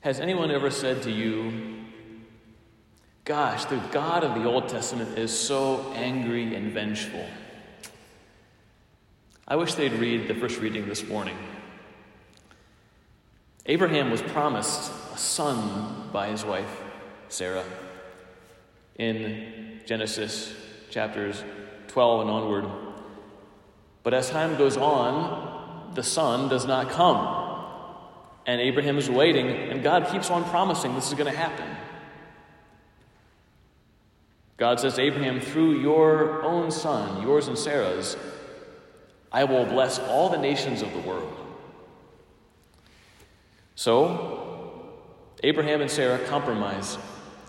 Has anyone ever said to you, Gosh, the God of the Old Testament is so angry and vengeful? I wish they'd read the first reading this morning. Abraham was promised a son by his wife, Sarah, in Genesis chapters 12 and onward. But as time goes on, the son does not come. And Abraham is waiting, and God keeps on promising this is going to happen. God says Abraham, through your own son, yours and Sarah's, I will bless all the nations of the world. So, Abraham and Sarah compromise.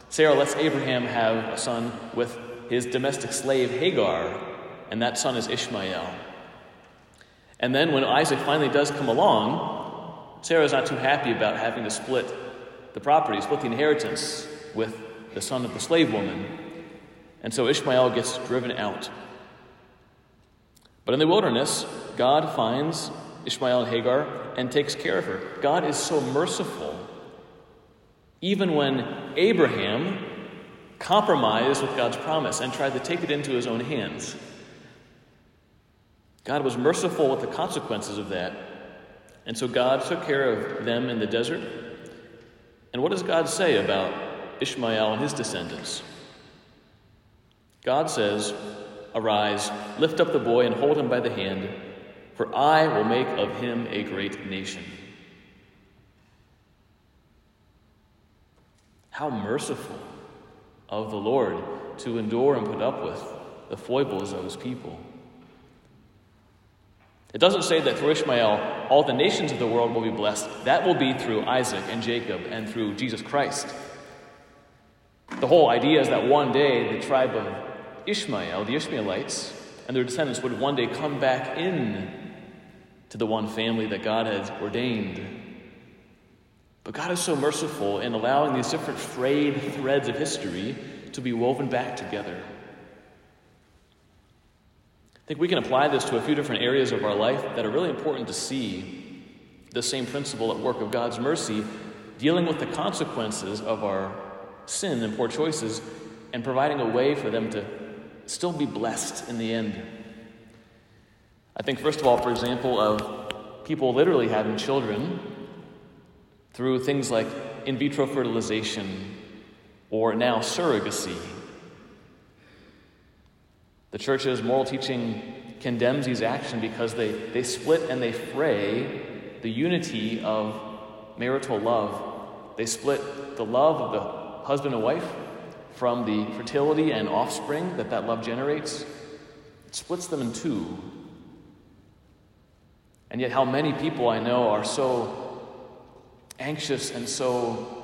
Sarah lets Abraham have a son with his domestic slave Hagar, and that son is Ishmael. And then when Isaac finally does come along, Sarah's not too happy about having to split the property, split the inheritance with the son of the slave woman. And so Ishmael gets driven out. But in the wilderness, God finds Ishmael and Hagar and takes care of her. God is so merciful. Even when Abraham compromised with God's promise and tried to take it into his own hands, God was merciful with the consequences of that. And so God took care of them in the desert. And what does God say about Ishmael and his descendants? God says, Arise, lift up the boy, and hold him by the hand, for I will make of him a great nation. How merciful of the Lord to endure and put up with the foibles of his people. It doesn't say that through Ishmael all the nations of the world will be blessed. That will be through Isaac and Jacob and through Jesus Christ. The whole idea is that one day the tribe of Ishmael, the Ishmaelites, and their descendants would one day come back in to the one family that God has ordained. But God is so merciful in allowing these different frayed threads of history to be woven back together. I think we can apply this to a few different areas of our life that are really important to see the same principle at work of God's mercy, dealing with the consequences of our sin and poor choices, and providing a way for them to still be blessed in the end. I think, first of all, for example, of people literally having children through things like in vitro fertilization or now surrogacy. The church's moral teaching condemns these actions because they, they split and they fray the unity of marital love. They split the love of the husband and wife from the fertility and offspring that that love generates. It splits them in two. And yet, how many people I know are so anxious and so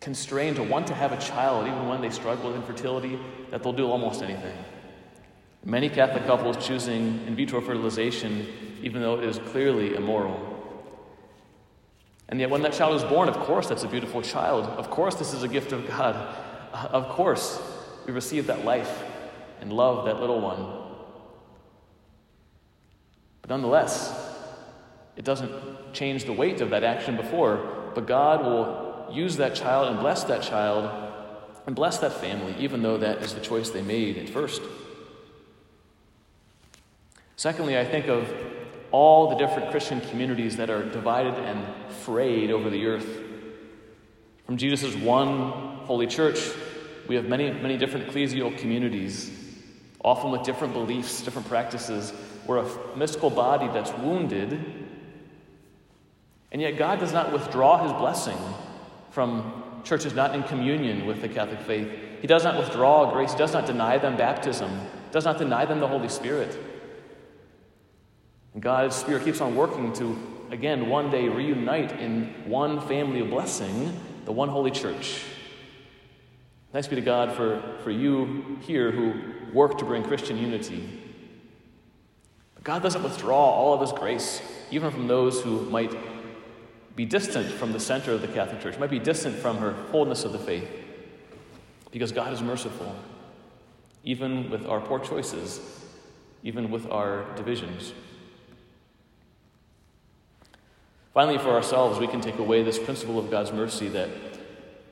constrained to want to have a child, even when they struggle with infertility, that they'll do almost anything. Many Catholic couples choosing in vitro fertilization, even though it is clearly immoral. And yet, when that child is born, of course, that's a beautiful child. Of course, this is a gift of God. Uh, of course, we receive that life and love that little one. But nonetheless, it doesn't change the weight of that action before, but God will use that child and bless that child and bless that family, even though that is the choice they made at first. Secondly, I think of all the different Christian communities that are divided and frayed over the earth. From Jesus' one holy church, we have many, many different ecclesial communities, often with different beliefs, different practices. We're a mystical body that's wounded, and yet God does not withdraw his blessing from churches not in communion with the Catholic faith. He does not withdraw grace, does not deny them baptism, does not deny them the Holy Spirit. And God's Spirit keeps on working to, again, one day reunite in one family of blessing, the one holy church. Thanks be to God for, for you here who work to bring Christian unity. But God doesn't withdraw all of His grace, even from those who might be distant from the center of the Catholic Church, might be distant from her fullness of the faith, because God is merciful, even with our poor choices, even with our divisions. Finally, for ourselves, we can take away this principle of God's mercy that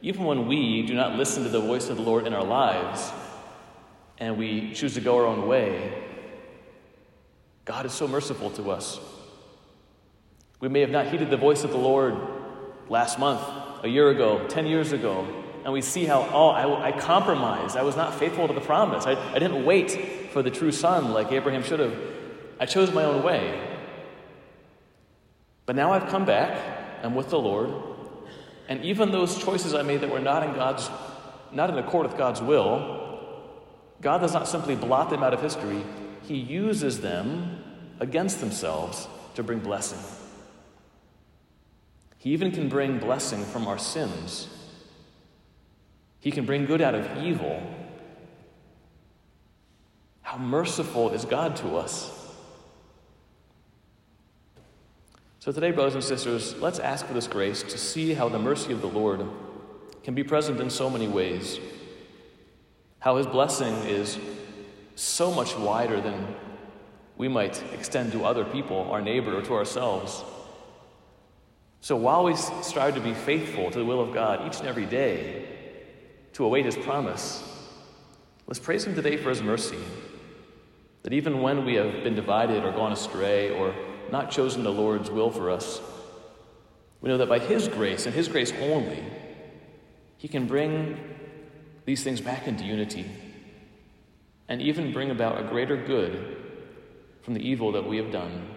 even when we do not listen to the voice of the Lord in our lives and we choose to go our own way, God is so merciful to us. We may have not heeded the voice of the Lord last month, a year ago, 10 years ago, and we see how, oh, I, I compromised. I was not faithful to the promise. I, I didn't wait for the true son like Abraham should have. I chose my own way. But now I've come back, I'm with the Lord, and even those choices I made that were not in God's not in accord with God's will, God does not simply blot them out of history, He uses them against themselves to bring blessing. He even can bring blessing from our sins. He can bring good out of evil. How merciful is God to us? So, today, brothers and sisters, let's ask for this grace to see how the mercy of the Lord can be present in so many ways. How his blessing is so much wider than we might extend to other people, our neighbor, or to ourselves. So, while we strive to be faithful to the will of God each and every day, to await his promise, let's praise him today for his mercy. That even when we have been divided or gone astray or not chosen the Lord's will for us. We know that by His grace and His grace only, He can bring these things back into unity and even bring about a greater good from the evil that we have done.